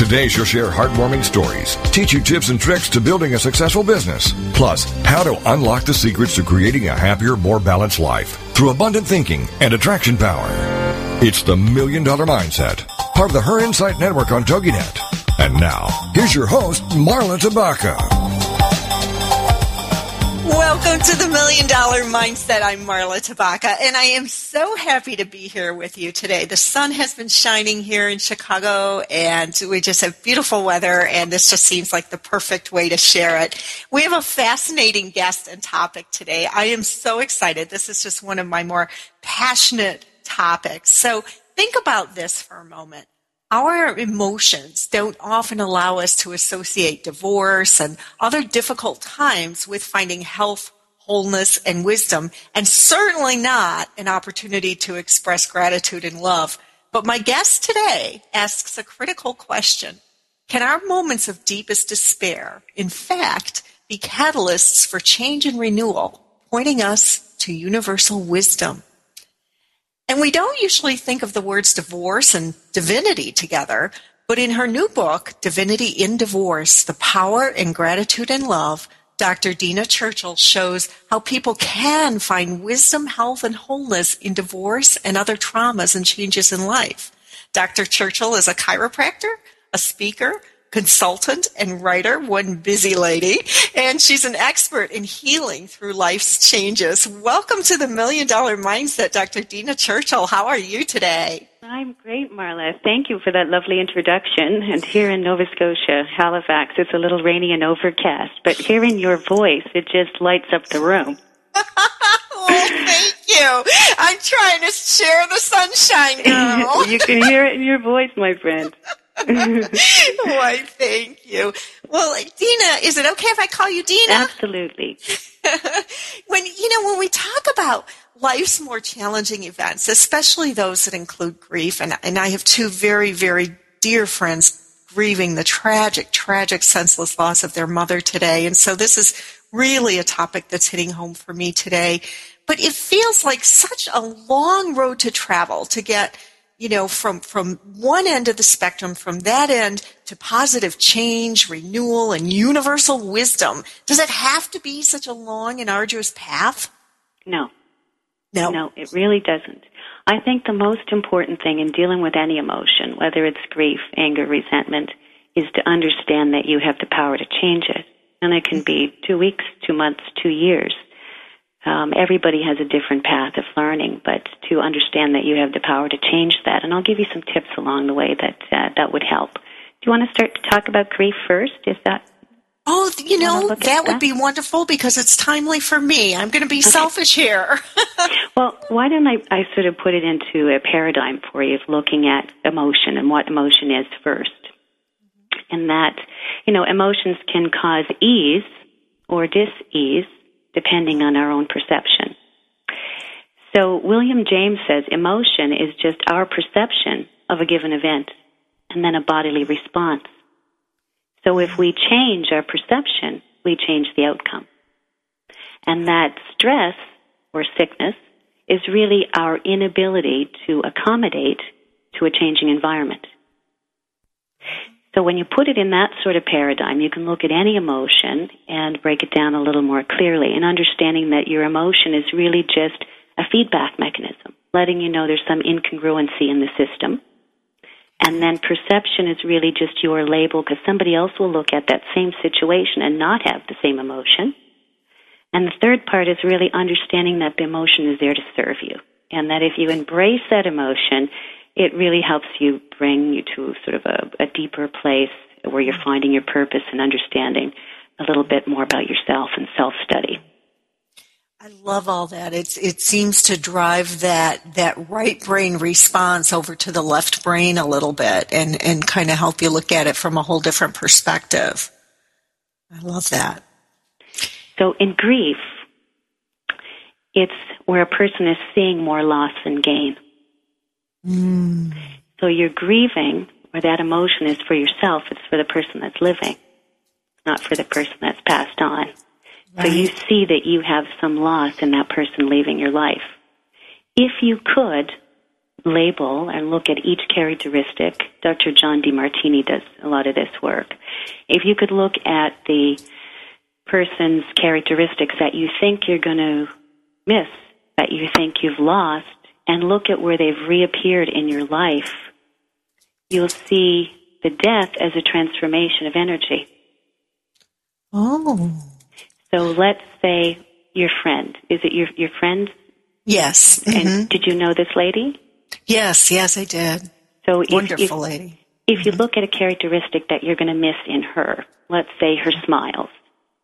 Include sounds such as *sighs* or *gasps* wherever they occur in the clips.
Today, she'll share heartwarming stories, teach you tips and tricks to building a successful business, plus how to unlock the secrets to creating a happier, more balanced life through abundant thinking and attraction power. It's the Million Dollar Mindset, part of the Her Insight Network on TogiNet. And now, here's your host, Marla Tabaka. Welcome to the Million Dollar Mindset. I'm Marla Tabaka, and I am so happy to be here with you today. The sun has been shining here in Chicago, and we just have beautiful weather, and this just seems like the perfect way to share it. We have a fascinating guest and topic today. I am so excited. This is just one of my more passionate topics. So think about this for a moment our emotions don't often allow us to associate divorce and other difficult times with finding health, wholeness, and wisdom, and certainly not an opportunity to express gratitude and love. But my guest today asks a critical question. Can our moments of deepest despair, in fact, be catalysts for change and renewal, pointing us to universal wisdom? And we don't usually think of the words divorce and divinity together, but in her new book, Divinity in Divorce The Power in Gratitude and Love, Dr. Dena Churchill shows how people can find wisdom, health, and wholeness in divorce and other traumas and changes in life. Dr. Churchill is a chiropractor, a speaker, consultant and writer, one busy lady, and she's an expert in healing through life's changes. Welcome to the Million Dollar Mindset, Dr. Dena Churchill. How are you today? I'm great, Marla. Thank you for that lovely introduction. And here in Nova Scotia, Halifax, it's a little rainy and overcast, but hearing your voice, it just lights up the room. *laughs* oh, thank you. I'm trying to share the sunshine, *laughs* girl. you can hear it in your voice, my friend. *laughs* Why, thank you. Well, Dena, is it okay if I call you Dena? Absolutely. *laughs* when you know when we talk about life's more challenging events, especially those that include grief, and, and I have two very, very dear friends grieving the tragic, tragic, senseless loss of their mother today, and so this is really a topic that's hitting home for me today. But it feels like such a long road to travel to get you know, from, from one end of the spectrum, from that end to positive change, renewal, and universal wisdom. Does it have to be such a long and arduous path? No. No. No, it really doesn't. I think the most important thing in dealing with any emotion, whether it's grief, anger, resentment, is to understand that you have the power to change it. And it can be two weeks, two months, two years um, everybody has a different path of learning, but to understand that you have the power to change that, and I'll give you some tips along the way that uh, that would help. Do you want to start to talk about grief first? Is that Oh, you know, that, that would be wonderful because it's timely for me. I'm going to be okay. selfish here. *laughs* well, why don't I, I sort of put it into a paradigm for you of looking at emotion and what emotion is first. And that, you know, emotions can cause ease or dis-ease depending on our own perception. So William James says emotion is just our perception of a given event and then a bodily response. So if we change our perception, we change the outcome. And that stress or sickness is really our inability to accommodate to a changing environment. So when you put it in that sort of paradigm, you can look at any emotion and break it down a little more clearly and understanding that your emotion is really just a feedback mechanism, letting you know there's some incongruency in the system. And then perception is really just your label because somebody else will look at that same situation and not have the same emotion. And the third part is really understanding that the emotion is there to serve you. And that if you embrace that emotion, it really helps you bring you to sort of a, a deeper place where you're finding your purpose and understanding a little bit more about yourself and self study. I love all that. It's it seems to drive that that right brain response over to the left brain a little bit and and kind of help you look at it from a whole different perspective. I love that. So in grief, it's where a person is seeing more loss than gain. Mm. So you're grieving, or that emotion is for yourself, it's for the person that's living, not for the person that's passed on. Right. So you see that you have some loss in that person leaving your life. If you could label and look at each characteristic, Dr. John Demartini does a lot of this work. If you could look at the person's characteristics that you think you're going to miss, that you think you've lost, and look at where they've reappeared in your life, you'll see the death as a transformation of energy. Oh. So let's say your friend. Is it your your friend? Yes. Mm-hmm. And did you know this lady? Yes, yes, I did. So wonderful if, lady. If mm-hmm. you look at a characteristic that you're going to miss in her, let's say her smiles.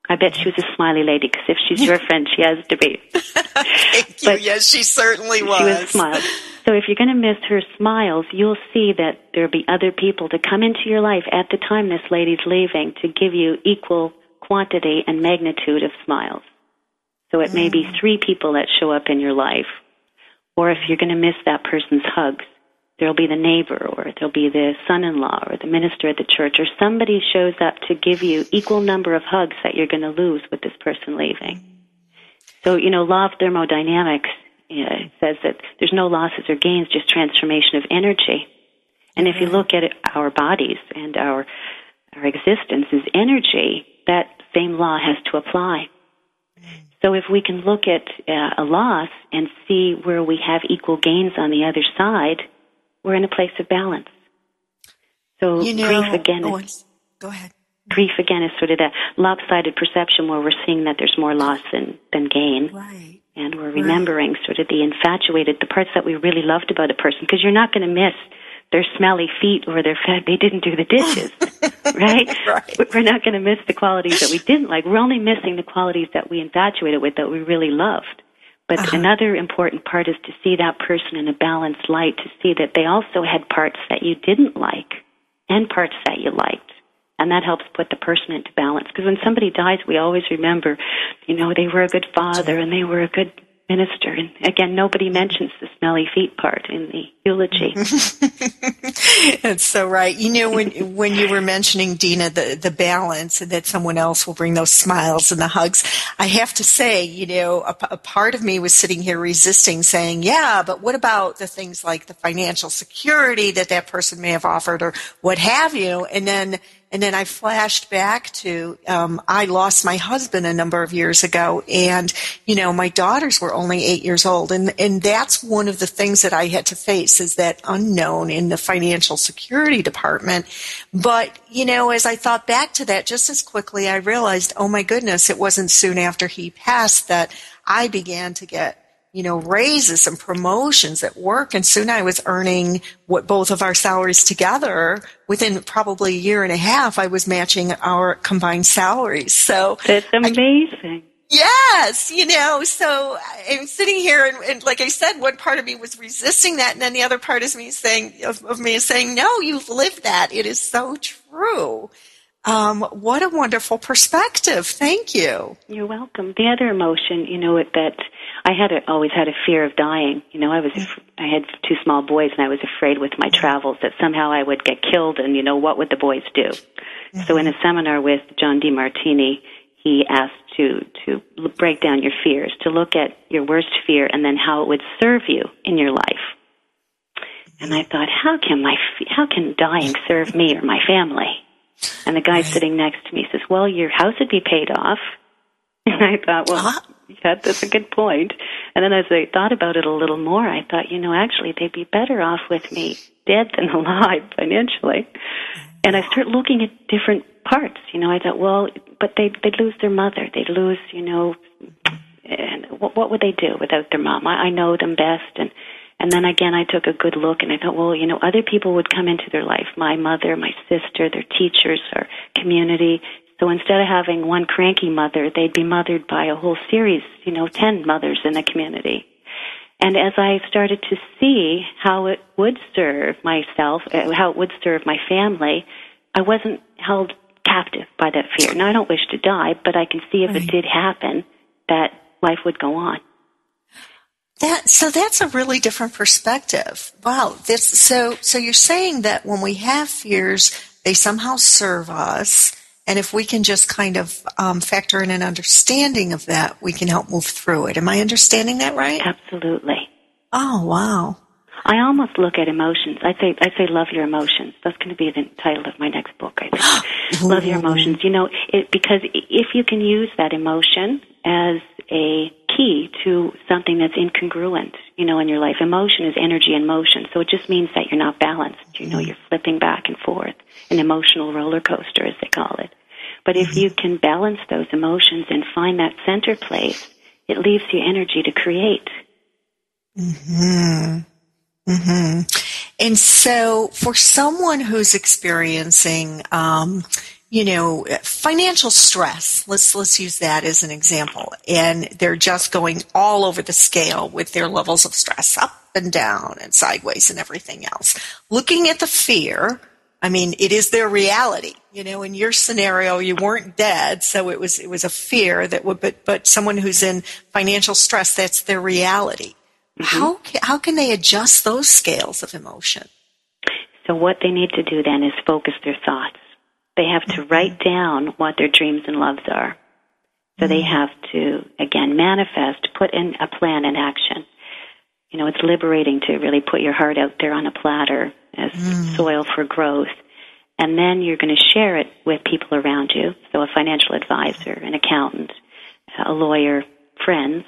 I bet she was a smiley lady because if she's your friend, she has to be. *laughs* Thank you. But yes, she certainly was. She was smiled. So if you're going to miss her smiles, you'll see that there'll be other people to come into your life at the time this lady's leaving to give you equal quantity and magnitude of smiles. So it may be mm. three people that show up in your life. Or if you're going to miss that person's hugs, there'll be the neighbor or there'll be the son-in-law or the minister at the church or somebody shows up to give you equal number of hugs that you're going to lose with this person leaving. So, you know, law of thermodynamics you know, says that there's no losses or gains, just transformation of energy. And if you look at it, our bodies and our our existence is energy, that same law has to apply. So if we can look at uh, a loss and see where we have equal gains on the other side, we're in a place of balance. So you know, grief again oh, is, go ahead. Grief again is sort of that lopsided perception where we're seeing that there's more loss than, than gain. Right. And we're remembering right. sort of the infatuated, the parts that we really loved about a person, because you're not going to miss their smelly feet or their fat they didn't do the dishes *laughs* right? right we're not going to miss the qualities that we didn't like we're only missing the qualities that we infatuated with that we really loved but uh-huh. another important part is to see that person in a balanced light, to see that they also had parts that you didn't like and parts that you liked. And that helps put the person into balance. Because when somebody dies, we always remember, you know, they were a good father and they were a good minister. And again, nobody mentions the smelly feet part in the eulogy. *laughs* That's so right. You know, when when you were mentioning Dena, the the balance, and that someone else will bring those smiles and the hugs. I have to say, you know, a, a part of me was sitting here resisting, saying, "Yeah, but what about the things like the financial security that that person may have offered, or what have you?" And then and then I flashed back to um, I lost my husband a number of years ago, and you know my daughters were only eight years old, and and that's one of the things that I had to face is that unknown in the financial security department. But you know, as I thought back to that, just as quickly I realized, oh my goodness, it wasn't soon after he passed that I began to get you know, raises and promotions at work. And soon I was earning what both of our salaries together within probably a year and a half. I was matching our combined salaries. So that's amazing. I, Yes, you know, so I'm sitting here and, and, like I said, one part of me was resisting that and then the other part is me saying, of, of me is saying, no, you've lived that. It is so true. Um, what a wonderful perspective. Thank you. You're welcome. The other emotion, you know, that I had a, always had a fear of dying. You know, I was I had two small boys, and I was afraid with my travels that somehow I would get killed, and you know, what would the boys do? Mm-hmm. So, in a seminar with John Demartini, he asked to to break down your fears, to look at your worst fear, and then how it would serve you in your life. And I thought, how can my how can dying *laughs* serve me or my family? And the guy sitting next to me says, "Well, your house would be paid off." *laughs* And I thought, well. Yeah, that's a good point. And then as I thought about it a little more, I thought, you know, actually, they'd be better off with me dead than *laughs* alive financially. And I start looking at different parts. You know, I thought, well, but they they'd lose their mother, they'd lose, you know, and what, what would they do without their mom? I, I know them best, and and then again, I took a good look and I thought, well, you know, other people would come into their life my mother, my sister, their teachers, our community. So instead of having one cranky mother, they'd be mothered by a whole series, you know, 10 mothers in the community. And as I started to see how it would serve myself, uh, how it would serve my family, I wasn't held captive by that fear. Now, I don't wish to die, but I can see if right. it did happen, that life would go on. That so that's a really different perspective. Wow. This so so you're saying that when we have fears, they somehow serve us, and if we can just kind of um, factor in an understanding of that, we can help move through it. Am I understanding that right? Absolutely. Oh wow. I almost look at emotions. I say I say love your emotions. That's going to be the title of my next book. I think. *gasps* love your emotions. You know, it, because if you can use that emotion as a key to something that's incongruent, you know, in your life. Emotion is energy and motion, so it just means that you're not balanced. You know, you're flipping back and forth, an emotional roller coaster, as they call it. But if you can balance those emotions and find that center place, it leaves you energy to create. Hmm. Hmm. And so, for someone who's experiencing um, you know, financial stress. Let's let's use that as an example. And they're just going all over the scale with their levels of stress, up and down and sideways and everything else. Looking at the fear, I mean, it is their reality. You know, in your scenario, you weren't dead, so it was it was a fear that would. But but someone who's in financial stress, that's their reality. Mm-hmm. How how can they adjust those scales of emotion? So what they need to do then is focus their thoughts they have to write down what their dreams and loves are. So they mm-hmm. have to, again, manifest, put in a plan in action. You know, it's liberating to really put your heart out there on a platter as mm. soil for growth. And then you're going to share it with people around you. So a financial advisor, an accountant, a lawyer, friends.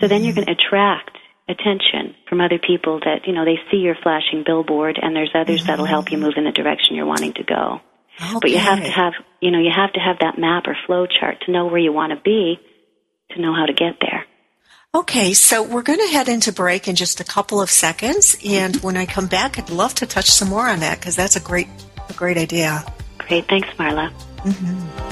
So then you're mm-hmm. going to attract attention from other people that, you know, they see your flashing billboard and there's others that'll help you move in the direction you're wanting to go. Okay. But you have to have, you know, you have to have that map or flow chart to know where you want to be to know how to get there. Okay, so we're going to head into break in just a couple of seconds, and when I come back, I'd love to touch some more on that because that's a great, a great idea. Great, thanks, Marla. Mm-hmm.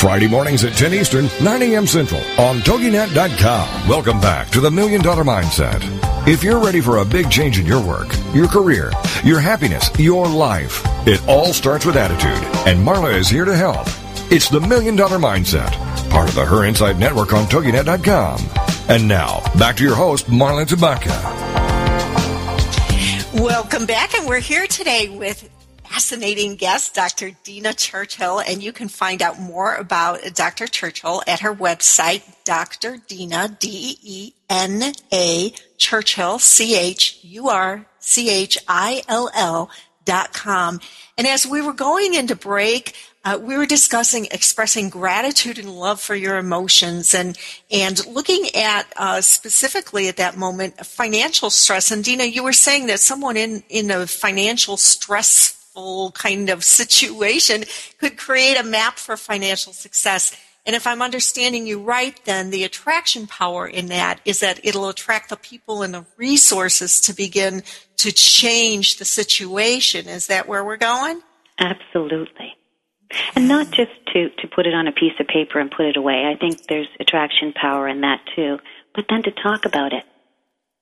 Friday mornings at 10 Eastern, 9 a.m. Central on TogiNet.com. Welcome back to the Million Dollar Mindset. If you're ready for a big change in your work, your career, your happiness, your life, it all starts with attitude. And Marla is here to help. It's the Million Dollar Mindset, part of the Her Insight Network on TogiNet.com. And now, back to your host, Marla Tabaka. Welcome back, and we're here today with fascinating guest, Dr. Dina Churchill, and you can find out more about Dr. Churchill at her website, Dr. Dena, D-E-N-A, Churchill, C-H-U-R-C-H-I-L-L dot com. And as we were going into break, uh, we were discussing expressing gratitude and love for your emotions and and looking at uh, specifically at that moment financial stress and dena you were saying that someone in in a financial stress kind of situation could create a map for financial success. And if I'm understanding you right, then the attraction power in that is that it'll attract the people and the resources to begin to change the situation. Is that where we're going? Absolutely. And not mm. just to, to put it on a piece of paper and put it away. I think there's attraction power in that too. But then to talk about it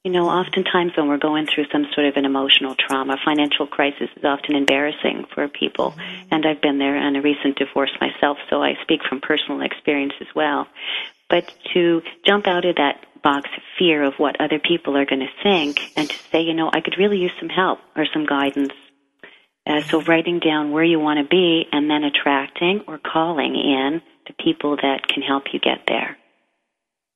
you know, oftentimes when we're going through some sort of an emotional trauma, financial crisis is often embarrassing for people. And I've been there in a recent divorce myself, so I speak from personal experience as well. But to jump out of that box of fear of what other people are going to think and to say, you know, I could really use some help or some guidance. Uh, so writing down where you want to be and then attracting or calling in the people that can help you get there.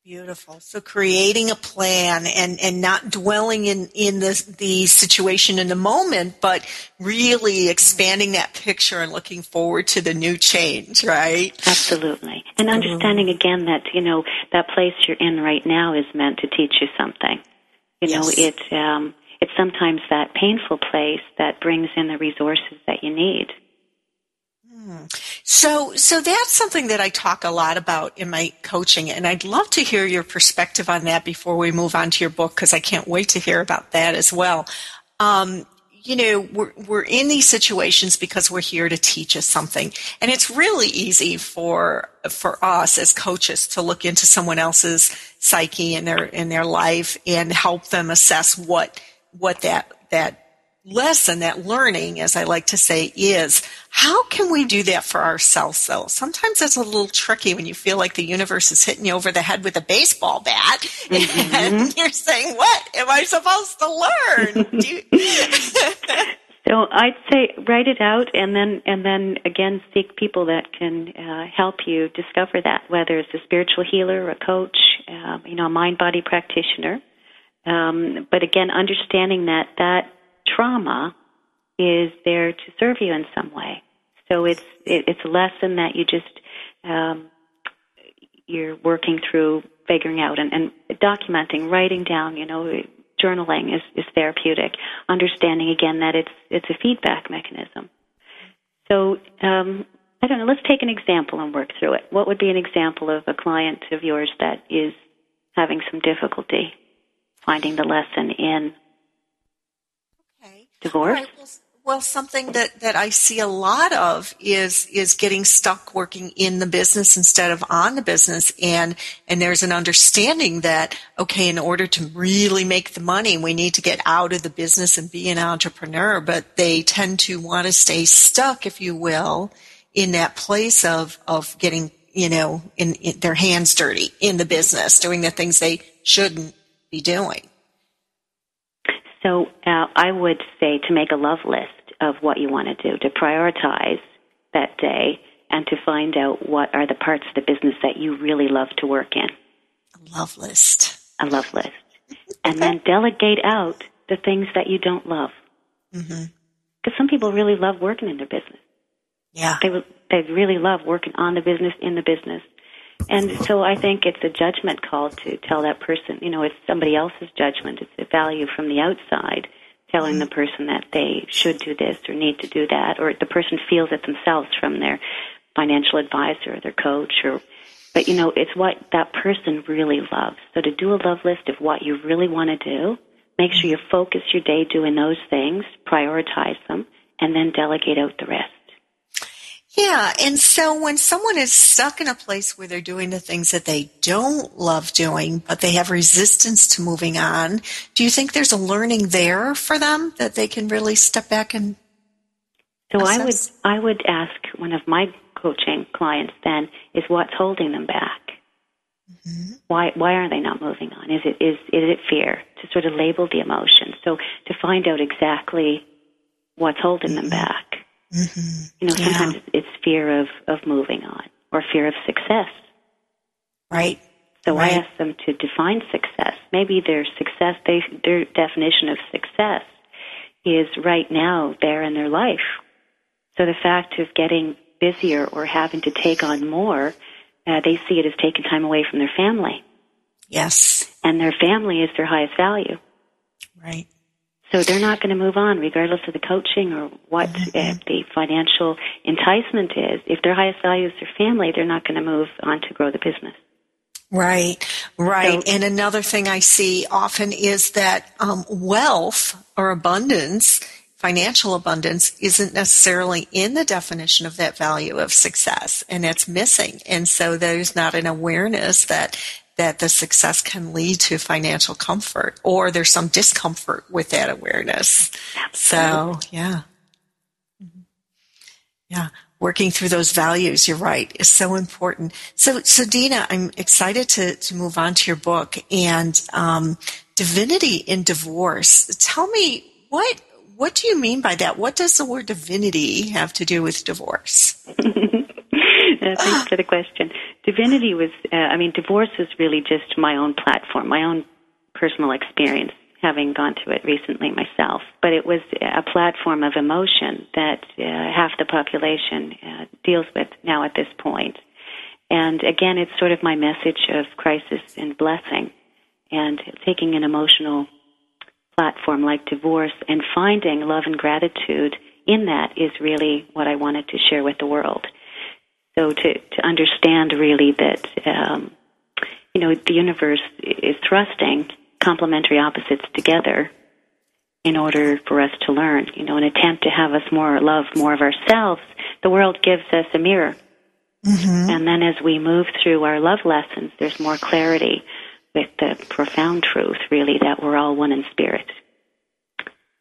Beautiful. So creating a plan and, and not dwelling in, in the, the situation in the moment, but really expanding that picture and looking forward to the new change, right? Absolutely. And understanding again that, you know, that place you're in right now is meant to teach you something. You yes. know, it, um, it's sometimes that painful place that brings in the resources that you need. So, so that's something that I talk a lot about in my coaching, and I'd love to hear your perspective on that before we move on to your book, because I can't wait to hear about that as well. Um, you know, we're, we're in these situations because we're here to teach us something. And it's really easy for, for us as coaches to look into someone else's psyche and their, in their life and help them assess what, what that, that lesson, that learning, as I like to say, is how can we do that for ourselves though? Sometimes it's a little tricky when you feel like the universe is hitting you over the head with a baseball bat *laughs* mm-hmm. and you're saying, what am I supposed to learn? you- *laughs* *laughs* so I'd say write it out and then, and then again seek people that can uh, help you discover that, whether it's a spiritual healer, a coach, uh, you know, a mind body practitioner. Um, but again, understanding that that trauma is there to serve you in some way. So it's it, it's a lesson that you just um, you're working through figuring out and, and documenting, writing down. You know, journaling is, is therapeutic. Understanding again that it's it's a feedback mechanism. So um, I don't know. Let's take an example and work through it. What would be an example of a client of yours that is having some difficulty finding the lesson in divorce? Right. Well, well, something that, that I see a lot of is is getting stuck working in the business instead of on the business, and and there's an understanding that okay, in order to really make the money, we need to get out of the business and be an entrepreneur. But they tend to want to stay stuck, if you will, in that place of of getting you know in, in their hands dirty in the business, doing the things they shouldn't be doing. So uh, I would say to make a love list of what you want to do, to prioritize that day, and to find out what are the parts of the business that you really love to work in. A love list. A love list. *laughs* and then delegate out the things that you don't love. Because mm-hmm. some people really love working in their business. Yeah. They, they really love working on the business, in the business. And so I think it's a judgment call to tell that person, you know, it's somebody else's judgment. It's a value from the outside telling the mm-hmm. person that they should do this or need to do that, or the person feels it themselves from their financial advisor or their coach or but you know, it's what that person really loves. So to do a love list of what you really want to do, make sure mm-hmm. you focus your day doing those things, prioritize them, and then delegate out the rest. Yeah, and so when someone is stuck in a place where they're doing the things that they don't love doing, but they have resistance to moving on, do you think there's a learning there for them that they can really step back and So I would? I would ask one of my coaching clients then is what's holding them back? Mm-hmm. Why why are they not moving on? Is it is is it fear? To sort of label the emotion. So to find out exactly what's holding them mm-hmm. back. You know, Yeah. sometimes it's fear of, of moving on or fear of success. right? So Right. I ask them to define success. Maybe their success, they, their definition of success is right now there in their life. So the fact of getting busier or having to take on more, uh, they see it as taking time away from their family. Yes, And their family is their highest value. right. So they're not going to move on regardless of the coaching or what uh, the financial enticement is. If their highest value is their family, they're not going to move on to grow the business. Right, right. So- and another thing I see often is that um, wealth or abundance, financial abundance, isn't necessarily in the definition of that value of success, and it's missing. And so there's not an awareness that that the success can lead to financial comfort, or there's some discomfort with that awareness. Absolutely. So, yeah. Mhm. Yeah, working through those values, you're right, is so important. So, so Dena, I'm excited to, to move on to your book and um, divinity in divorce. Tell me what what do you mean by that? What does the word divinity have to do with divorce? *laughs* Uh, thanks for the question. Divinity was, uh, I mean, divorce was really just my own platform, my own personal experience, having gone through it recently myself. But it was a platform of emotion that uh, half the population uh, deals with now at this point. And again, it's sort of my message of crisis and blessing, and taking an emotional platform like divorce and finding love and gratitude in that is really what I wanted to share with the world. So to, to understand really that, um, you know, the universe is thrusting complementary opposites together in order for us to learn. You know, an attempt to have us more love more of ourselves, the world gives us a mirror. And then as we move through our love lessons, there's more clarity with the profound truth, really, that we're all one in spirit.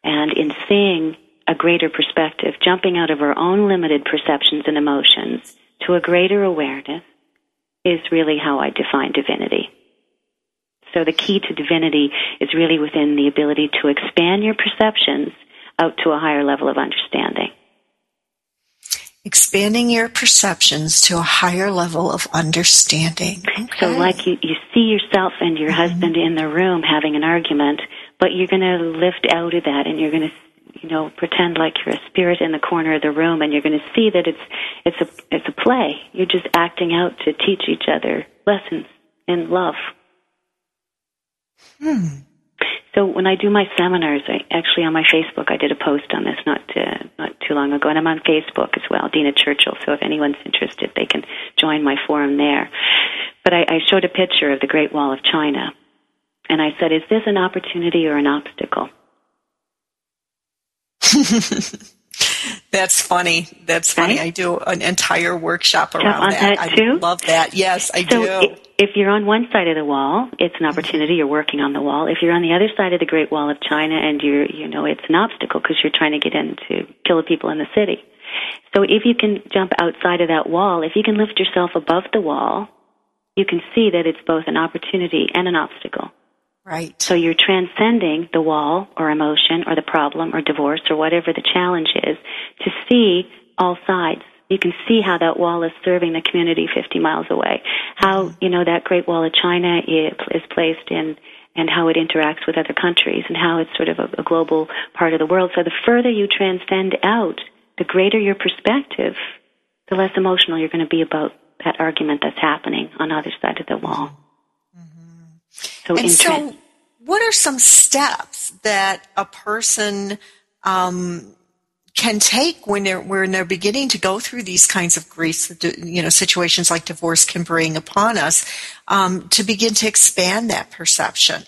And in seeing a greater perspective, jumping out of our own limited perceptions and emotions to a greater awareness is really how I define divinity. So the key to divinity is really within the ability to expand your perceptions out to a higher level of understanding. Expanding your perceptions to a higher level of understanding. So, like you, you see yourself and your mm-hmm. husband in the room having an argument, but you're going to lift out of that and you're going to, you know, pretend like you're a spirit in the corner of the room, and you're going to see that it's it's a it's a play. You're just acting out to teach each other lessons in love. hmm. So when I do my seminars, I actually on my Facebook I did a post on this not uh, not too long ago, and I'm on Facebook as well, Dena Churchill. So if anyone's interested, they can join my forum there. But I, I showed a picture of the Great Wall of China, and I said, "Is this an opportunity or an obstacle?" *laughs* That's funny. That's funny. Right? I do an entire workshop around that. that I too? love that. Yes, I So do. if you're on one side of the wall, it's an mm-hmm. opportunity. You're working on the wall. If you're on the other side of the Great Wall of China, and you're, you know, it's an obstacle because you're trying to get in to kill the people in the city. So if you can jump outside of that wall, if you can lift yourself above the wall, you can see that it's both an opportunity and an obstacle. Right. So you're transcending the wall or emotion or the problem or divorce or whatever the challenge is to see all sides. You can see how that wall is serving the community 50 miles away. How, mm-hmm. you know, that Great Wall of China is, is placed in and how it interacts with other countries and how it's sort of a, a global part of the world. So the further you transcend out, the greater your perspective, the less emotional you're going to be about that argument that's happening on the other side of the wall. So, And so, what are some steps that a person um, can take when they're when they're beginning to go through these kinds of griefs, you know, situations like divorce can bring upon us, um, to begin to expand that perception?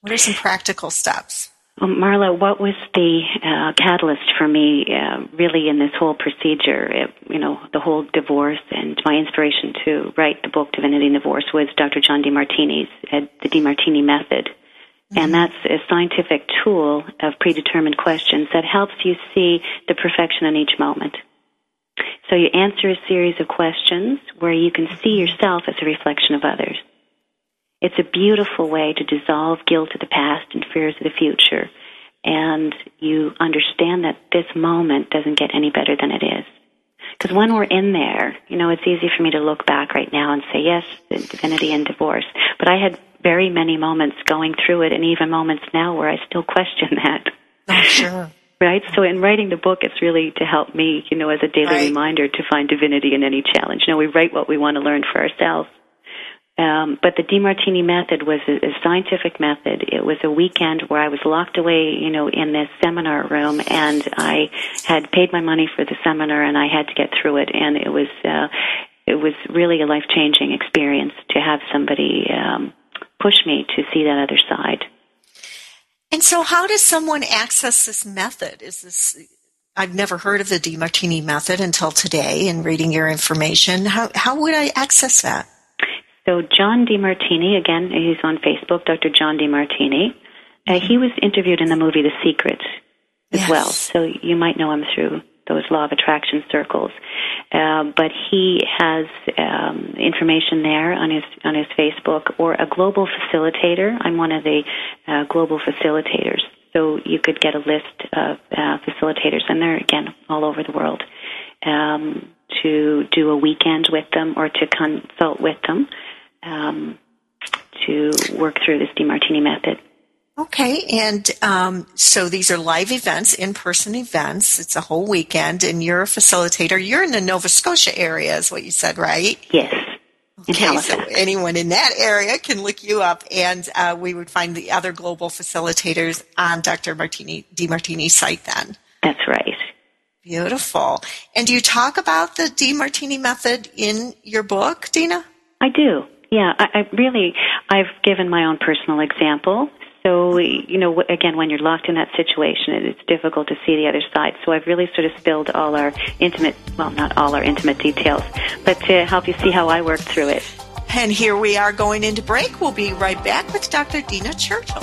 What are some practical steps? Well, Marla, what was the uh, catalyst for me uh, really in this whole procedure? It, you know, the whole divorce and my inspiration to write the book Divinity and Divorce was Dr. John Demartini's uh, the Demartini method. Mm-hmm. And that's a scientific tool of predetermined questions that helps you see the perfection in each moment. So you answer a series of questions where you can see yourself as a reflection of others. It's a beautiful way to dissolve guilt of the past and fears of the future. And you understand that this moment doesn't get any better than it is. Because when we're in there, you know, it's easy for me to look back right now and say, yes, divinity and divorce. But I had very many moments going through it and even moments now where I still question *laughs* that. Oh, sure. right? So in writing the book, it's really to help me, you know, as a daily right. reminder to find divinity in any challenge. You know, we write what we want to learn for ourselves. Um, but the Demartini method was a, a, scientific method. It was a weekend where I was locked away, you know, in this seminar room, and I had paid my money for the seminar, and I had to get through it. And it was, uh, it was really a life changing experience to have somebody um, push me to see that other side. And so, how does someone access this method? Is this I've never heard of the Demartini method until today in reading your information. How how would I access that? So John Demartini, again, he's on Facebook, Dr. John Demartini. Uh, he was interviewed in the movie The Secret as yes. well, so you might know him through those law of attraction circles. Uh, but he has um, information there on his on his Facebook or a global facilitator. I'm one of the uh, global facilitators, so you could get a list of uh, facilitators, and they're again all over the world. Um, to do a weekend with them or to consult with them um, to work through this Demartini method. Okay, and um, so these are live events, in-person events. It's a whole weekend, and you're a facilitator. You're in the Nova Scotia area, is what you said, right? Yes. Okay, so anyone in that area can look you up, and uh, we would find the other global facilitators on Dr. Martini Demartini's site. Then that's right. Beautiful. And do you talk about the Demartini method in your book, Dena? I do. Yeah, I, I really, I've given my own personal example. So, you know, again, when you're locked in that situation, it's difficult to see the other side. So I've really sort of spilled all our intimate, well, not all our intimate details, but to help you see how I worked through it. And here we are going into break. We'll be right back with Dr. Dena Churchill.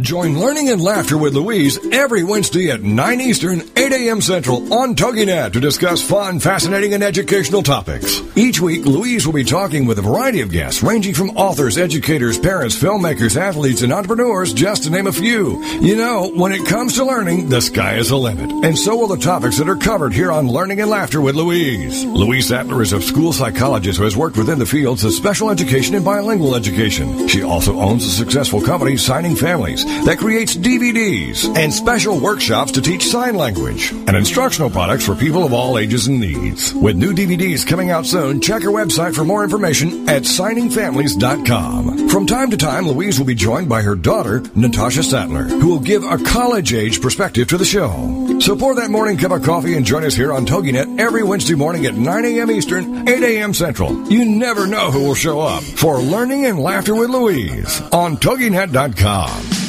Join Learning and Laughter with Louise every Wednesday at 9 Eastern, 8 a.m. Central on TogiNet to discuss fun, fascinating, and educational topics. Each week, Louise will be talking with a variety of guests ranging from authors, educators, parents, filmmakers, athletes, and entrepreneurs, just to name a few. You know, when it comes to learning, the sky is the limit. And so will the topics that are covered here on Learning and Laughter with Louise. Louise Sattler is a school psychologist who has worked within the fields of special education and bilingual education. She also owns a successful company, Signing Families that creates DVDs and special workshops to teach sign language and instructional products for people of all ages and needs. With new DVDs coming out soon, check her website for more information at signingfamilies.com. From time to time, Louise will be joined by her daughter, Natasha Sattler, who will give a college age perspective to the show. So pour that morning cup of coffee and join us here on TogiNet every Wednesday morning at 9 a.m. Eastern, 8 a.m. Central. You never know who will show up for Learning and Laughter with Louise on TogiNet.com.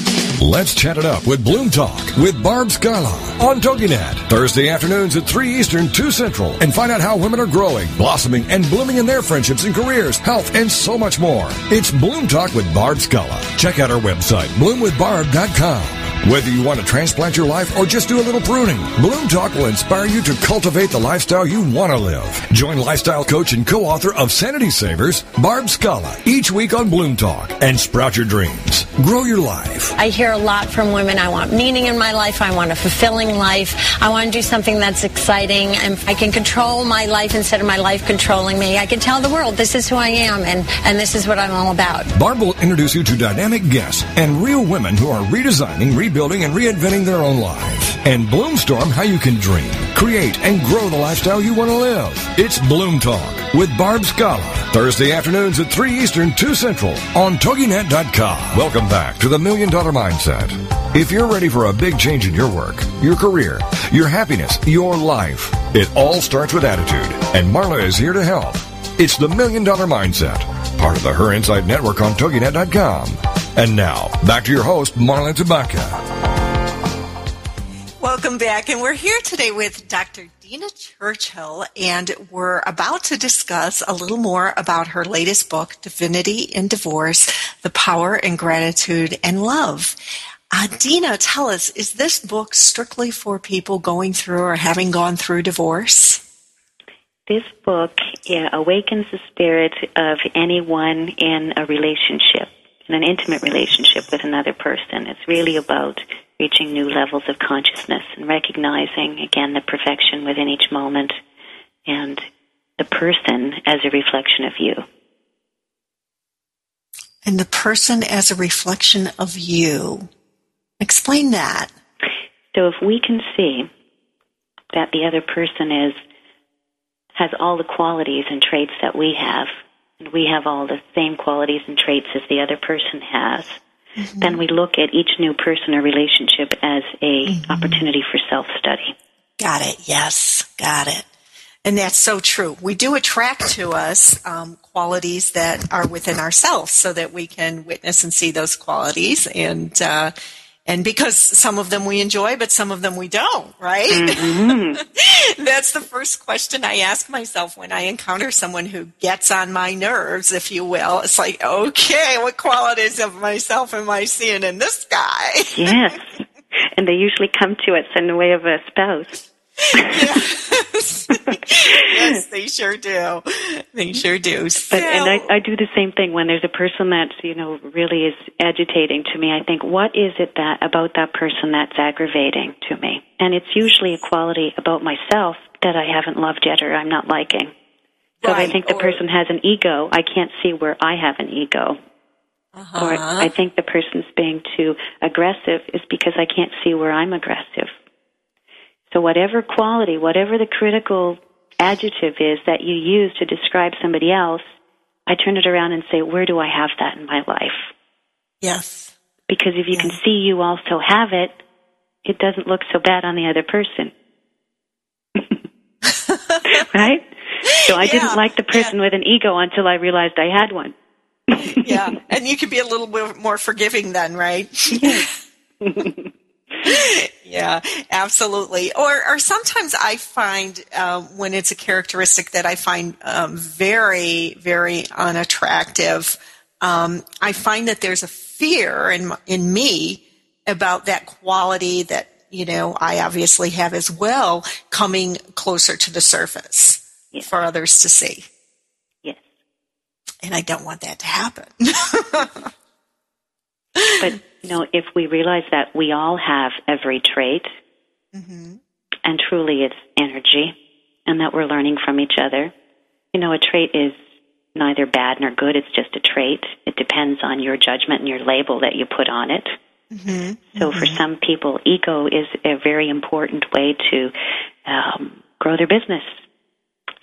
Let's chat it up with Bloom Talk with Barb Scala on TogiNet. Thursday afternoons at 3 Eastern, 2 Central. And find out how women are growing, blossoming, and blooming in their friendships and careers, health, and so much more. It's Bloom Talk with Barb Scala. Check out our website, bloomwithbarb.com. Whether you want to transplant your life or just do a little pruning, Bloom Talk will inspire you to cultivate the lifestyle you want to live. Join lifestyle coach and co-author of Sanity Savers, Barb Scala, each week on Bloom Talk and sprout your dreams. Grow your life. I hear a lot from women. I want meaning in my life. I want a fulfilling life. I want to do something that's exciting. And I can control my life instead of my life controlling me. I can tell the world this is who I am and, and this is what I'm all about. Barb will introduce you to dynamic guests and real women who are redesigning, rebuilding, and reinventing their own lives. and Bloomstorm how you can dream, create, and grow the lifestyle you want to live. It's Bloom Talk with Barb Scala. Thursday afternoons at 3 Eastern, 2 Central on TogiNet.com. Welcome back to the Million Dollar Mindset. If you're ready for a big change in your work, your career, your happiness, your life, it all starts with attitude. And Marla is here to help. It's the Million Dollar Mindset, part of the Her Insight Network on TogiNet.com. And now, back to your host, Marla Tabaka. Welcome back. And we're here today with Dr. Dena Churchill, and we're about to discuss a little more about her latest book, Divinity in Divorce The Power and Gratitude and Love. Uh, Dena, tell us, is this book strictly for people going through or having gone through divorce? This book yeah, awakens the spirit of anyone in a relationship, in an intimate relationship with another person. It's really about reaching new levels of consciousness and recognizing, again, the perfection within each moment and the person as a reflection of you. And the person as a reflection of you. Explain that. So if we can see that the other person is has all the qualities and traits that we have, we have all the same qualities and traits as the other person has, Mm-hmm. Then we look at each new person or relationship as a mm-hmm. opportunity for self study. Got it. Yes, got it. And that's so true. We do attract to us um, qualities that are within ourselves, so that we can witness and see those qualities and uh, and because some of them we enjoy, but some of them we don't, right? Mm-hmm. *laughs* That's the first question I ask myself when I encounter someone who gets on my nerves, if you will. It's like, okay, what qualities of myself am I seeing in this guy? yes. *laughs* And they usually come to us in the way of a spouse yes. *laughs* yes, they sure do. They sure do. But and I, I do the same thing when there's a person that you know really is agitating to me. I think, what is it that about that person that's aggravating to me? And it's usually a quality about myself that I haven't loved yet or I'm not liking. So right. I think the or, person has an ego, I can't see where I have an ego. Uh-huh. Or I think the person's being too aggressive is because I can't see where I'm aggressive. So whatever quality, whatever the critical adjective is that you use to describe somebody else, I turn it around and say, where do I have that in my life? Yes. Because if you can see you also have it, it doesn't look so bad on the other person. *laughs* right? So I yeah. didn't like the person yeah. with an ego until I realized I had one. yeah. And you could be a little bit more forgiving then, right? *laughs* *laughs* *laughs* Yeah, absolutely. Or, or sometimes I find um, when it's a characteristic that I find um, very, very unattractive, um, I find that there's a fear in in me about that quality that you know I obviously have as well coming closer to the surface yes. for others to see. Yes, and I don't want that to happen. *laughs* but you know, if we realize that we all have every trait, mm-hmm. and truly it's energy, and that we're learning from each other, you know, a trait is neither bad nor good. It's just a trait. It depends on your judgment and your label that you put on it. Mm-hmm. So, mm-hmm. for some people, ego is a very important way to um, grow their business.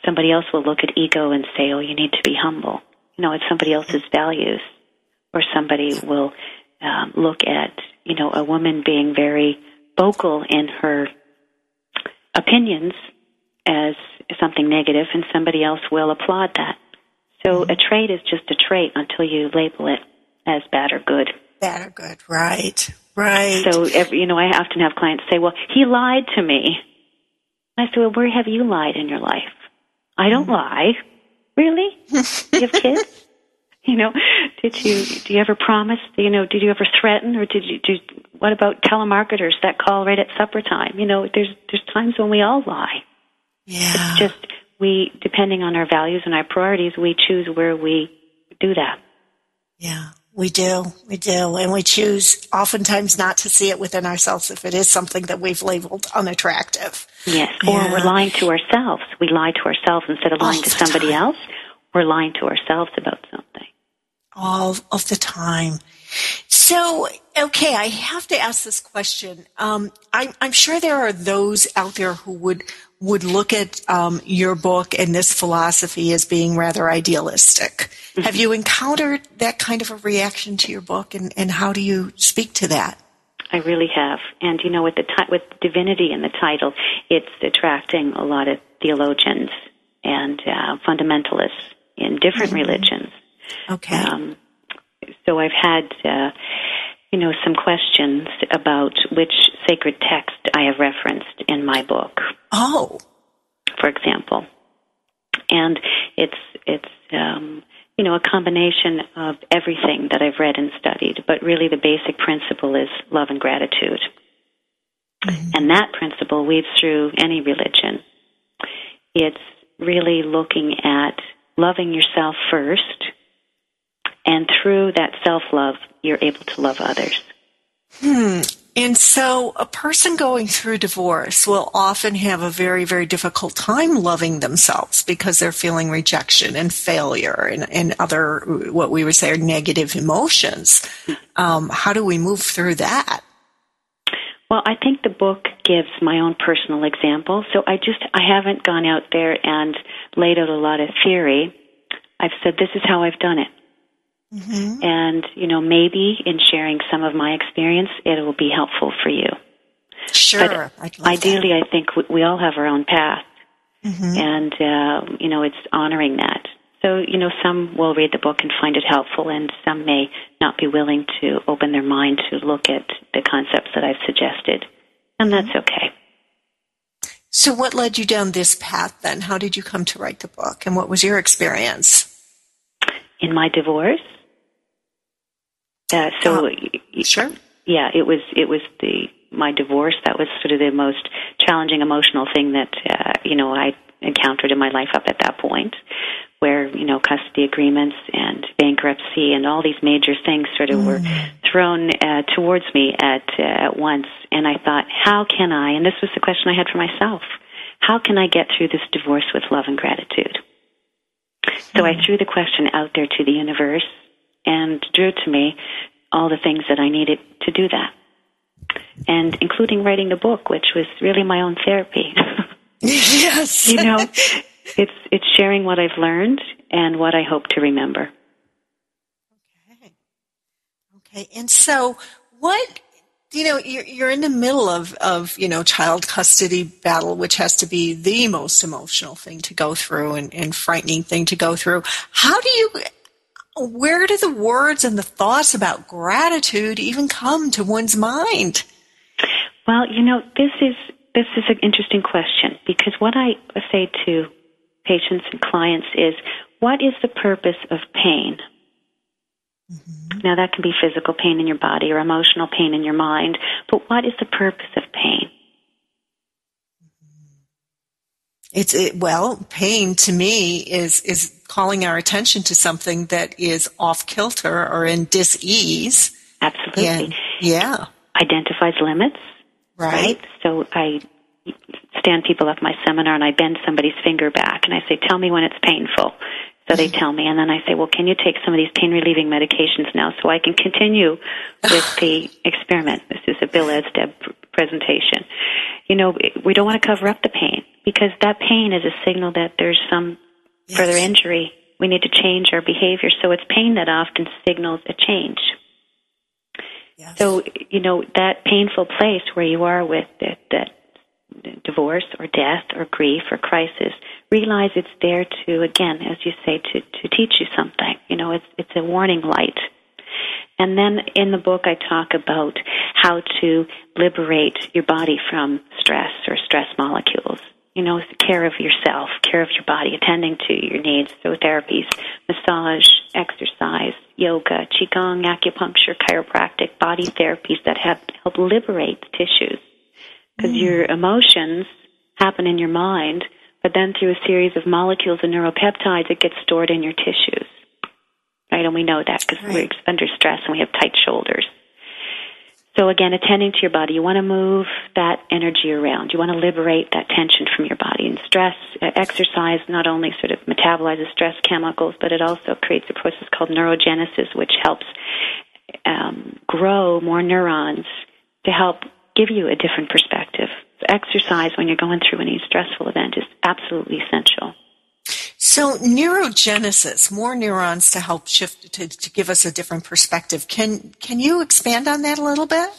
Somebody else will look at ego and say, "Oh, you need to be humble." You know, it's somebody else's values. Or somebody will um, look at you know a woman being very vocal in her opinions as something negative, and somebody else will applaud that. So mm-hmm. a trait is just a trait until you label it as bad or good. Bad or good, right? Right. So every, you know, I often have clients say, "Well, he lied to me." I say, "Well, where have you lied in your life?" I don't mm-hmm. lie. Really? you have kids? *laughs* You know, did you do you ever promise? You know, did you ever threaten, or did you do? What about telemarketers that call right at supper time? You know, there's there's times when we all lie. Yeah. It's just we, depending on our values and our priorities, we choose where we do that. Yeah, we do. We do. And we choose oftentimes not to see it within ourselves if it is something that we've labeled unattractive. Yes. Yeah. Or we're lying to ourselves. We lie to ourselves instead of lying to somebody time. else. We're lying to ourselves about something all of the time. So, okay, I have to ask this question. Um, I'm, I'm, sure there are those out there who would would look at um, your book and this philosophy as being rather idealistic. Mm-hmm. Have you encountered that kind of a reaction to your book, and, and how do you speak to that? I really have, and you know, with the ti- with divinity in the title, it's attracting a lot of theologians and uh, fundamentalists in different mm-hmm. religions. Okay. Um, so I've had, uh, you know, some questions about which sacred text I have referenced in my book. Oh, for example, and it's it's um, you know a combination of everything that I've read and studied, but really the basic principle is love and gratitude, mm-hmm. and that principle weaves through any religion. It's really looking at loving yourself first and through that self love, you're able to love others. Hmm. And so a person going through divorce will often have a very, very difficult time loving themselves because they're feeling rejection and failure and, and other, what we would say are negative emotions. Um, how do we move through that? Well, I think the book gives my own personal example. So I just, I haven't gone out there and laid out a lot of theory. I've said, this is how I've done it. Mm-hmm. And, you know, maybe in sharing some of my experience, it will be helpful for you. Sure. But ideally, that. I think we all have our own path. Mm-hmm. And, uh, you know, it's honoring that. So, you know, some will read the book and find it helpful, and some may not be willing to open their mind to look at the concepts that I've suggested. And that's okay. So, what led you down this path then? How did you come to write the book, and what was your experience? In my divorce, uh, so uh, sure. Yeah, it was it was the my divorce that was sort of the most challenging emotional thing that uh, you know I encountered in my life up at that point where you know custody agreements and bankruptcy and all these major things sort of mm. were thrown uh, towards me at uh, at once and I thought how can I and this was the question I had for myself how can I get through this divorce with love and gratitude so mm. I threw the question out there to the universe and drew to me all the things that I needed to do that. And including writing the book, which was really my own therapy. *laughs* *laughs* yes. you know, it's it's sharing what I've learned and what I hope to remember. Okay. Okay. And so what you know you're, you're in the middle of, of you know child custody battle which has to be the most emotional thing to go through and, and frightening thing to go through how do you where do the words and the thoughts about gratitude even come to one's mind? Well, you know, this is this is an interesting question because what I say to patients and clients is, what is the purpose of pain? Mm-hmm. Now that can be physical pain in your body or emotional pain in your mind, but what is the purpose of pain? It's it, well, pain to me is is calling our attention to something that is off kilter or in dis-ease. Absolutely. And, yeah. Identifies limits. Right. right. So I stand people up my seminar and I bend somebody's finger back and I say, "Tell me when it's painful." So they mm-hmm. tell me, and then I say, "Well, can you take some of these pain relieving medications now so I can continue with *sighs* the experiment?" This is a Bill Esteb presentation. You know, we don't want to cover up the pain because that pain is a signal that there's some yes. further injury. We need to change our behavior. So it's pain that often signals a change. Yes. So, you know, that painful place where you are with that, that divorce or death or grief or crisis, realize it's there to, again, as you say, to, to teach you something. You know, it's, it's a warning light. And then in the book, I talk about how to liberate your body from stress or stress molecules you know, care of yourself, care of your body, attending to your needs through therapies, massage, exercise, yoga, qigong, acupuncture, chiropractic, body therapies that have help liberate the tissues. Because mm. your emotions happen in your mind, but then through a series of molecules and neuropeptides, it gets stored in your tissues. Right, and we know that because right. we're under stress and we have tight shoulders. So again, attending to your body, you want to move that energy around. You want to liberate that tension from your body. And stress, uh, exercise not only sort of metabolizes stress chemicals, but it also creates a process called neurogenesis, which helps um, grow more neurons to help give you a different perspective. Exercise when you're going through any stressful event is absolutely essential. So neurogenesis, more neurons to help shift to, to give us a different perspective. Can can you expand on that a little bit?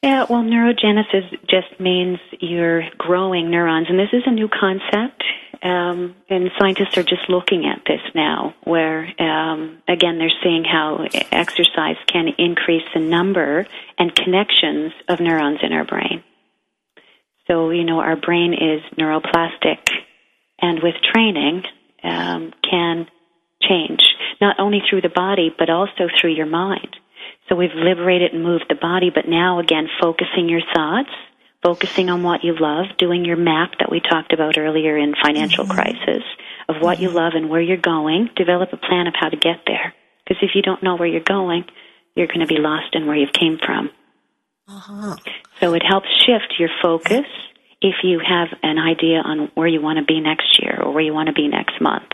Yeah, well, neurogenesis just means you're growing neurons, and this is a new concept. Um, and scientists are just looking at this now, where um, again they're seeing how exercise can increase the number and connections of neurons in our brain. So you know our brain is neuroplastic, and with training um, can change not only through the body but also through your mind. So we've liberated and moved the body, but now again focusing your thoughts focusing on what you love, doing your map that we talked about earlier in financial mm-hmm. crisis of what mm-hmm. you love and where you're going, develop a plan of how to get there. Because if you don't know where you're going, you're going to be lost in where you came from. Uh-huh. So it helps shift your focus if you have an idea on where you want to be next year or where you want to be next month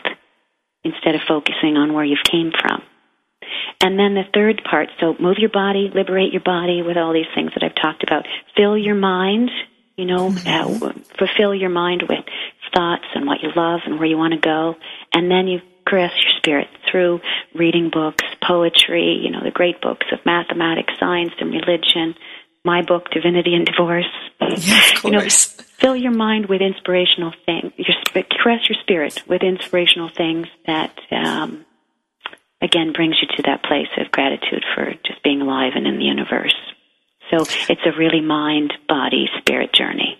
instead of focusing on where you've came from. And then the third part, so move your body, liberate your body with all these things that I've talked about. Fill your mind, you know, mm-hmm. uh, fulfill your mind with thoughts and what you love and where you want to go. And then you caress your spirit through reading books, poetry, you know, the great books of mathematics, science, and religion. My book, Divinity and Divorce. Yeah, you know, fill your mind with inspirational things. Your, caress your spirit with inspirational things that um, again brings you to that place of gratitude for just being alive and in the universe. So it's a really mind, body, spirit journey.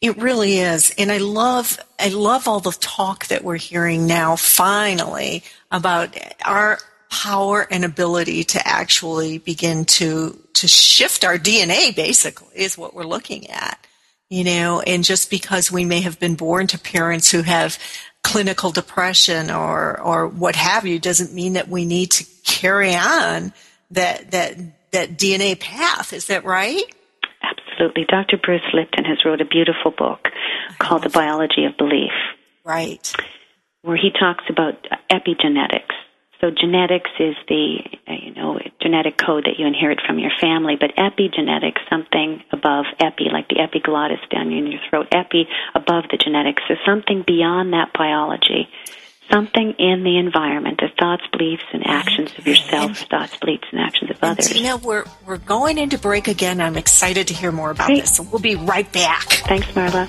It really is. And I love I love all the talk that we're hearing now finally about our power and ability to actually begin to to shift our DNA basically is what we're looking at. You know, and just because we may have been born to parents who have clinical depression or or what have you doesn't mean that we need to carry on that that that DNA path. Is that right? Absolutely. Dr. Bruce Lipton has wrote a beautiful book called The Biology of Belief. Right. Where he talks about epigenetics so genetics is the uh, you know genetic code that you inherit from your family, but epigenetics, something above epi, like the epiglottis down in your throat, epi above the genetics, so something beyond that biology, something in the environment, the thoughts, beliefs, and actions of yourself, thoughts, beliefs, and actions of others. Dena, we're we're going into break again. I'm excited to hear more about Great. this. So we'll be right back. Thanks, Marla.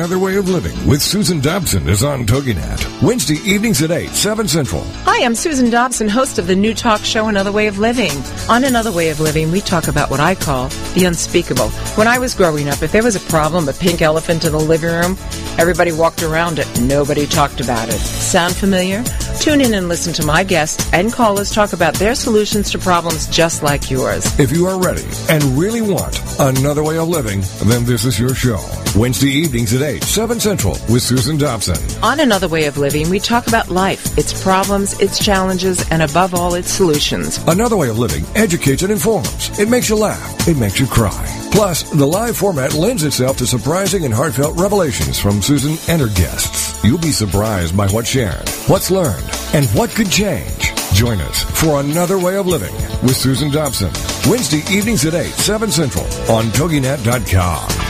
Another Way of Living with Susan Dobson is on TogiNet. Wednesday evenings at 8, 7 Central. Hi, I'm Susan Dobson, host of the new talk show Another Way of Living. On Another Way of Living, we talk about what I call the unspeakable. When I was growing up, if there was a problem, a pink elephant in the living room, everybody walked around it. Nobody talked about it. Sound familiar? Tune in and listen to my guests and callers talk about their solutions to problems just like yours. If you are ready and really want another way of living, then this is your show. Wednesday evenings at 8, 7 Central with Susan Dobson. On Another Way of Living, we talk about life, its problems, its challenges, and above all, its solutions. Another Way of Living educates and informs. It makes you laugh. It makes you cry. Plus, the live format lends itself to surprising and heartfelt revelations from Susan and her guests. You'll be surprised by what's shared, what's learned, and what could change. Join us for Another Way of Living with Susan Dobson. Wednesday evenings at 8, 7 Central on TogiNet.com.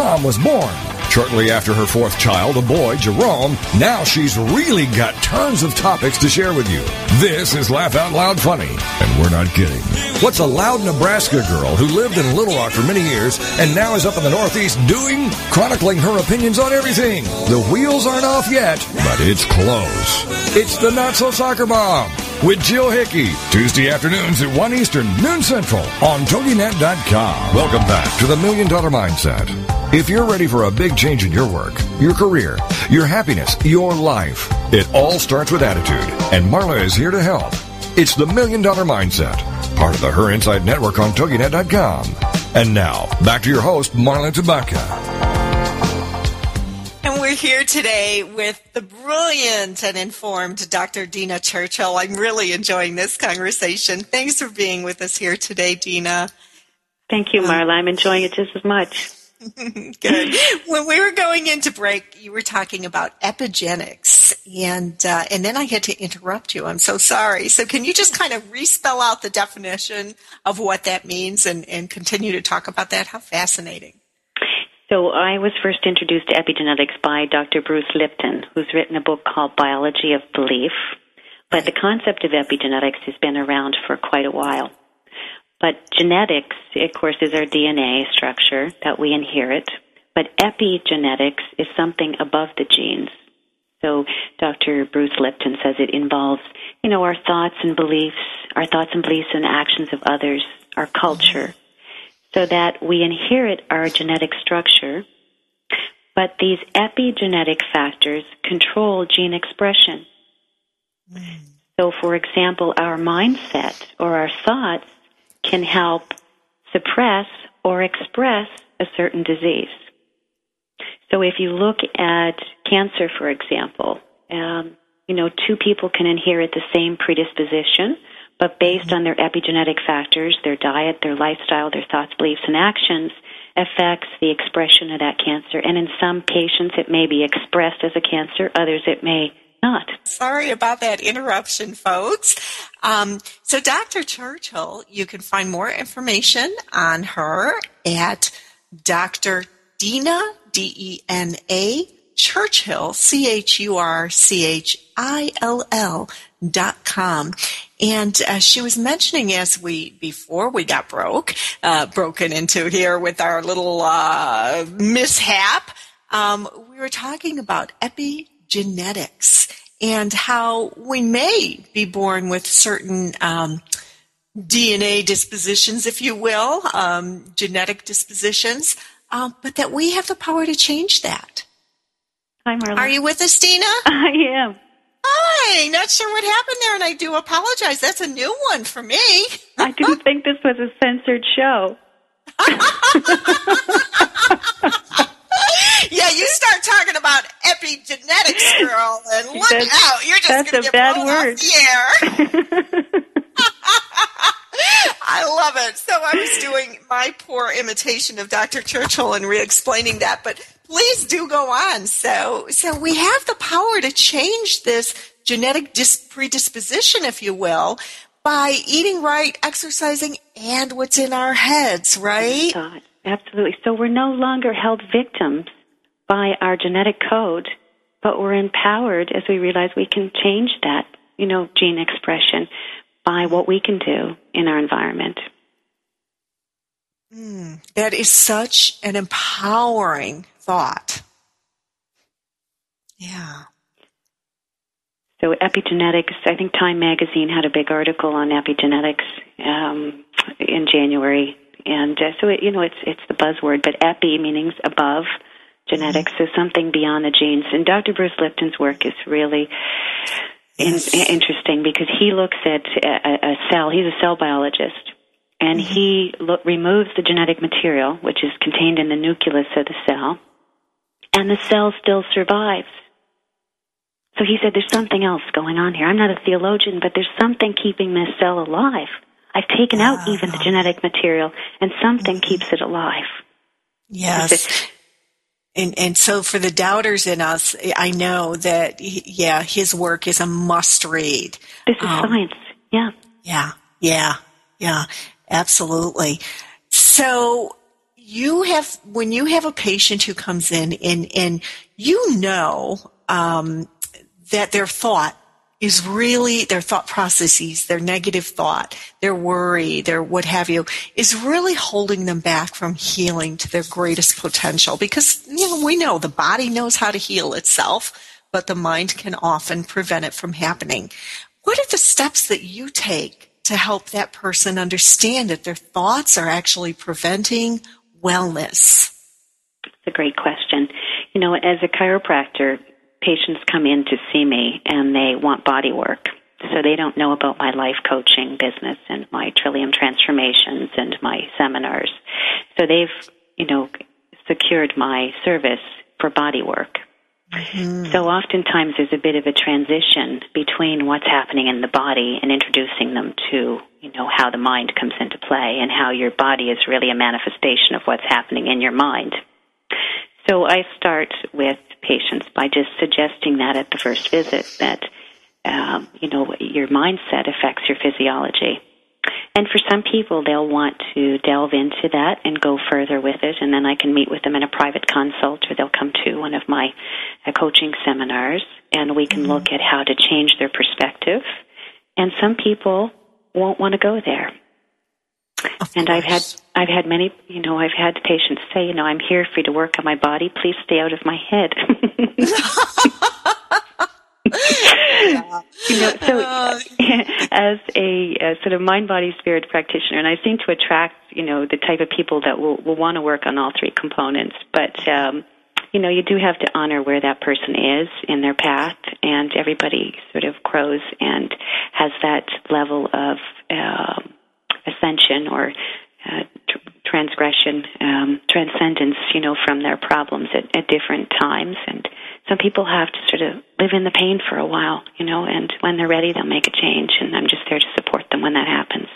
was born. Shortly after her fourth child, a boy, Jerome, now she's really got tons of topics to share with you. This is Laugh Out Loud Funny, and we're not kidding. What's a loud Nebraska girl who lived in Little Rock for many years and now is up in the Northeast doing? Chronicling her opinions on everything. The wheels aren't off yet, but it's close. It's the Not So Soccer Mom with Jill Hickey. Tuesday afternoons at 1 Eastern, noon Central on TogiNet.com. Welcome back to the Million Dollar Mindset. If you're ready for a big change in your work, your career, your happiness, your life, it all starts with attitude. And Marla is here to help. It's the Million Dollar Mindset, part of the Her Insight Network on TogiNet.com. And now, back to your host, Marla Tabaka. We're here today with the brilliant and informed Dr. Dena Churchill. I'm really enjoying this conversation. Thanks for being with us here today, Dena. Thank you, Marla. I'm enjoying it just as much. *laughs* Good. when we were going into break, you were talking about epigenetics, and uh, and then I had to interrupt you. I'm so sorry. So can you just kind of respell out the definition of what that means, and and continue to talk about that? How fascinating. So I was first introduced to epigenetics by Dr. Bruce Lipton, who's written a book called Biology of Belief. But the concept of epigenetics has been around for quite a while. But genetics, of course, is our DNA structure that we inherit. But epigenetics is something above the genes. So Dr. Bruce Lipton says it involves, you know, our thoughts and beliefs, our thoughts and beliefs and actions of others, our culture, so that we inherit our genetic structure. But these epigenetic factors control gene expression. So, for example, our mindset or our thoughts can help suppress or express a certain disease. So if you look at cancer, for example, um, you know, two people can inherit the same predisposition, but based on their epigenetic factors, their diet, their lifestyle, their thoughts, beliefs, and actions, affects the expression of that cancer. And in some patients, it may be expressed as a cancer, others, it may not. Sorry about that interruption, folks. Um, so, Dr. Churchill, you can find more information on her at Dr. Dena, D E N A, Churchill, C H U R C H I L L dot com. And uh, she was mentioning as we before we got broke, uh, broken into here with our little uh, mishap. Um, we were talking about epigenetics and how we may be born with certain um, DNA dispositions, if you will, um, genetic dispositions, um, but that we have the power to change that. Hi, Marla. Are you with us, Dena? *laughs* I am. Hi, not sure what happened there, and I do apologize. That's a new one for me. I *laughs* didn't think this was a censored show. *laughs* yeah, you start talking about epigenetics, girl, and look That's- out. You're just going to get bad blown word. off the air. I love it. So I was doing my poor imitation of Dr. Churchill and re-explaining that, but please do go on. So, so we have the power to change this genetic dis- predisposition, if you will, by eating right, exercising, and what's in our heads, oh, right? God, absolutely. So we're no longer held victims by our genetic code, but we're empowered as we realize we can change that, you know, gene expression by what we can do in our environment. Hmm. That is such an empowering thought. Yeah. So epigenetics, I think Time Magazine had a big article on epigenetics um, in January, and uh, so it, you know it's it's the buzzword, but epi meaning above genetics, so something beyond the genes. And Dr. Bruce Lipton's work is really in, interesting because he looks at a, a cell. He's a cell biologist, and he lo- removes the genetic material, which is contained in the nucleus of the cell, and the cell still survives. So he said, There's something else going on here. I'm not a theologian, but there's something keeping this cell alive. I've taken out even the genetic material, and something keeps it alive. Yes. And and so for the doubters in us, I know that yeah, his work is a must read. This is Um, science. Yeah. Yeah, yeah, yeah, absolutely. So you have when you have a patient who comes in and and you know um, that their thought is really their thought processes, their negative thought, their worry, their what have you, is really holding them back from healing to their greatest potential. Because, you know, we know the body knows how to heal itself, but the mind can often prevent it from happening. What are the steps that you take to help that person understand that their thoughts are actually preventing wellness? It's a great question. You know, as a chiropractor, patients come in to see me and they want body work. So they don't know about my life coaching business and my Trillium transformations and my seminars. So they've, you know, secured my service for body work. Mm-hmm. So oftentimes there's a bit of a transition between what's happening in the body and introducing them to, you know, how the mind comes into play and how your body is really a manifestation of what's happening in your mind. So I start with patients by just suggesting that at the first visit that um, you know your mindset affects your physiology. And for some people, they'll want to delve into that and go further with it, and then I can meet with them in a private consult, or they'll come to one of my uh, coaching seminars, and we can mm-hmm. look at how to change their perspective. And some people won't want to go there. Of and course. I've had I've had many you know I've had patients say you know I'm here for you to work on my body please stay out of my head *laughs* *laughs* *laughs* you know so *laughs* as a, a, sort of mind body spirit practitioner and I seem to attract you know the type of people that will will want to work on all three components but um you know you do have to honor where that person is in their path and everybody sort of grows and has that level of um ascension or uh, tr- transgression, um, transcendence, you know, from their problems at, at different times. And some people have to sort of live in the pain for a while, you know, and when they're ready, they'll make a change. And I'm just there to support them when that happens.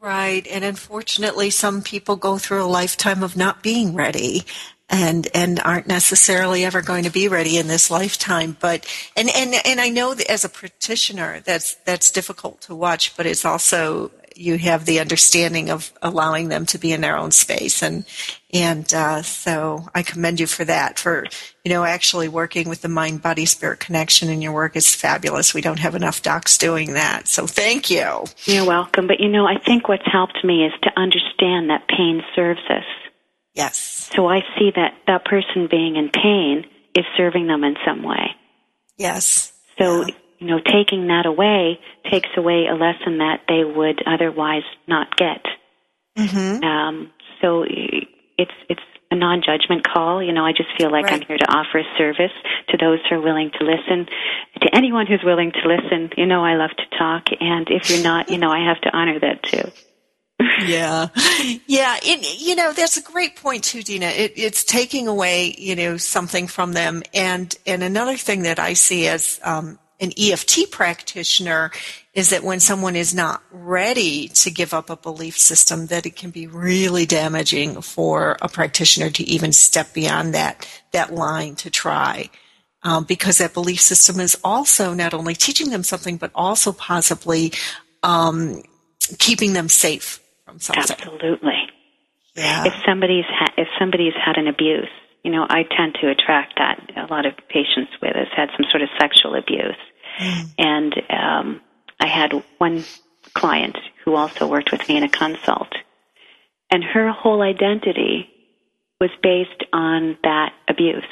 Right. And unfortunately, some people go through a lifetime of not being ready and and aren't necessarily ever going to be ready in this lifetime but and and and I know that as a practitioner that's that's difficult to watch but it's also you have the understanding of allowing them to be in their own space. And and uh, so I commend you for that for you know actually working with the mind body spirit connection in your work is fabulous. We don't have enough docs doing that. So thank you. You're welcome. But you know I think what's helped me is to understand that pain serves us. Yes. So I see that that person being in pain is serving them in some way. Yes. So yeah you know, taking that away takes away a lesson that they would otherwise not get. Mm-hmm. Um, so it's it's a non-judgment call. You know, I just feel like right. I'm here to offer a service to those who are willing to listen. To anyone who's willing to listen, you know, I love to talk, and if you're not, you know, I have to honor that too. yeah, yeah. It, you know, that's a great point too, Dena. It, it's taking away, you know, something from them, and and another thing that I see as um, an EFT practitioner is that when someone is not ready to give up a belief system, that it can be really damaging for a practitioner to even step beyond that, that line to try. Um, because that belief system is also not only teaching them something, but also possibly um, keeping them safe from something. Absolutely. Yeah. If somebody's ha- if somebody's had an abuse, you know, I tend to attract that. A lot of patients with us had some sort of sexual abuse, Mm. And um, I had one client who also worked with me in a consult, and her whole identity was based on that abuse.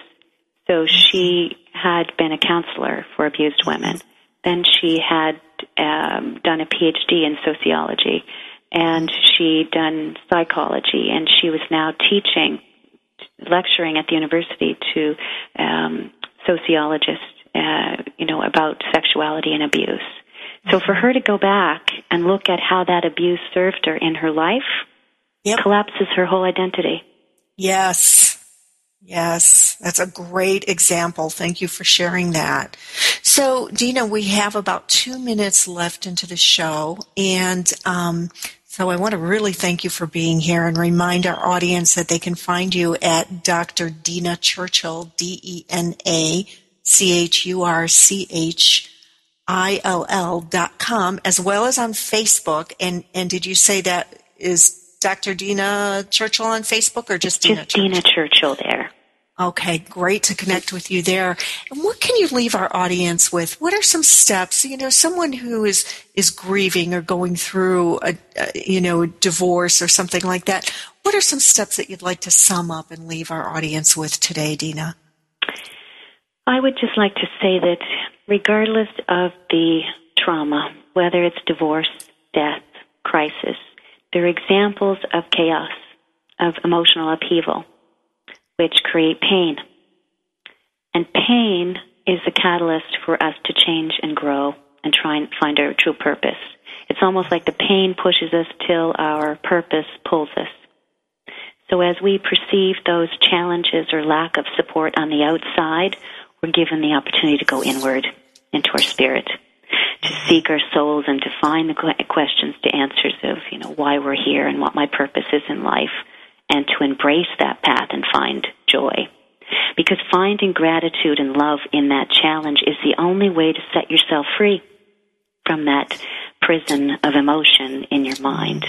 So she had been a counselor for abused women. Then she had um, done a PhD in sociology, and she done psychology, and she was now teaching, lecturing at the university to um, sociologists uh, you know, about sexuality and abuse. So for her to go back and look at how that abuse served her in her life yep. collapses her whole identity. Yes. Yes, that's a great example. Thank you for sharing that. So, Dena, we have about two minutes left into the show, and um, so I want to really thank you for being here and remind our audience that they can find you at Dr. Dena Churchill, D E N A C H U R C H I L L dot com, as well as on Facebook. And, and did you say that is Dr. Dena Churchill on Facebook or just Dena Just Dena Churchill there. Okay, great to connect with you there. And what can you leave our audience with? What are some steps? You know, someone who is is grieving or going through a, a you know divorce or something like that. What are some steps that you'd like to sum up and leave our audience with today, Dena? I would just like to say that regardless of the trauma, whether it's divorce, death, crisis, they're examples of chaos, of emotional upheaval which create pain. And pain is the catalyst for us to change and grow and try and find our true purpose. It's almost like the pain pushes us till our purpose pulls us. So as we perceive those challenges or lack of support on the outside, we're given the opportunity to go inward into our spirit, to seek our souls and to find the questions, to answers of, you know, why we're here and what my purpose is in life and to embrace that path and find joy. Because finding gratitude and love in that challenge is the only way to set yourself free from that prison of emotion in your mind.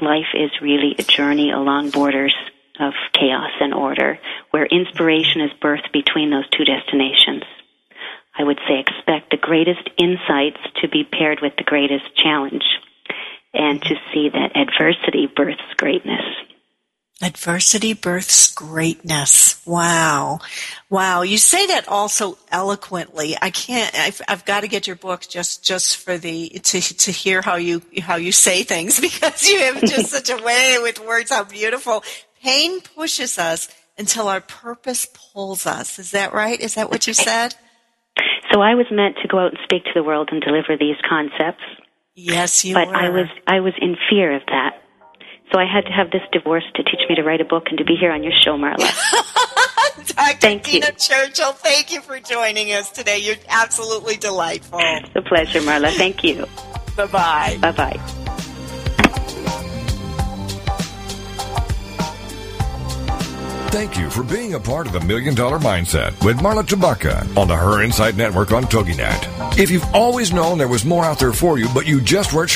Life is really a journey along borders of chaos and order where inspiration is birthed between those two destinations. I would say expect the greatest insights to be paired with the greatest challenge and to see that adversity births greatness. Adversity births greatness. Wow. Wow. You say that also eloquently. I can't, I've, I've got to get your book just, just for the, to, to hear how you, how you say things *laughs* because you have just such a way with words. How beautiful. Pain pushes us until our purpose pulls us. Is that right? Is that what you said? So I was meant to go out and speak to the world and deliver these concepts Yes, you but were. I was I was in fear of that. So I had to have this divorce to teach me to write a book and to be here on your show, Marla. *laughs* Dr. Thank Dena you. Churchill, thank you for joining us today. You're absolutely delightful. It's a pleasure, Marla. Thank you. Bye bye. Bye bye. Thank you for being a part of the Million Dollar Mindset with Marla Tabaka on the Her Insight Network on TogiNet. If you've always known there was more out there for you, but you just weren't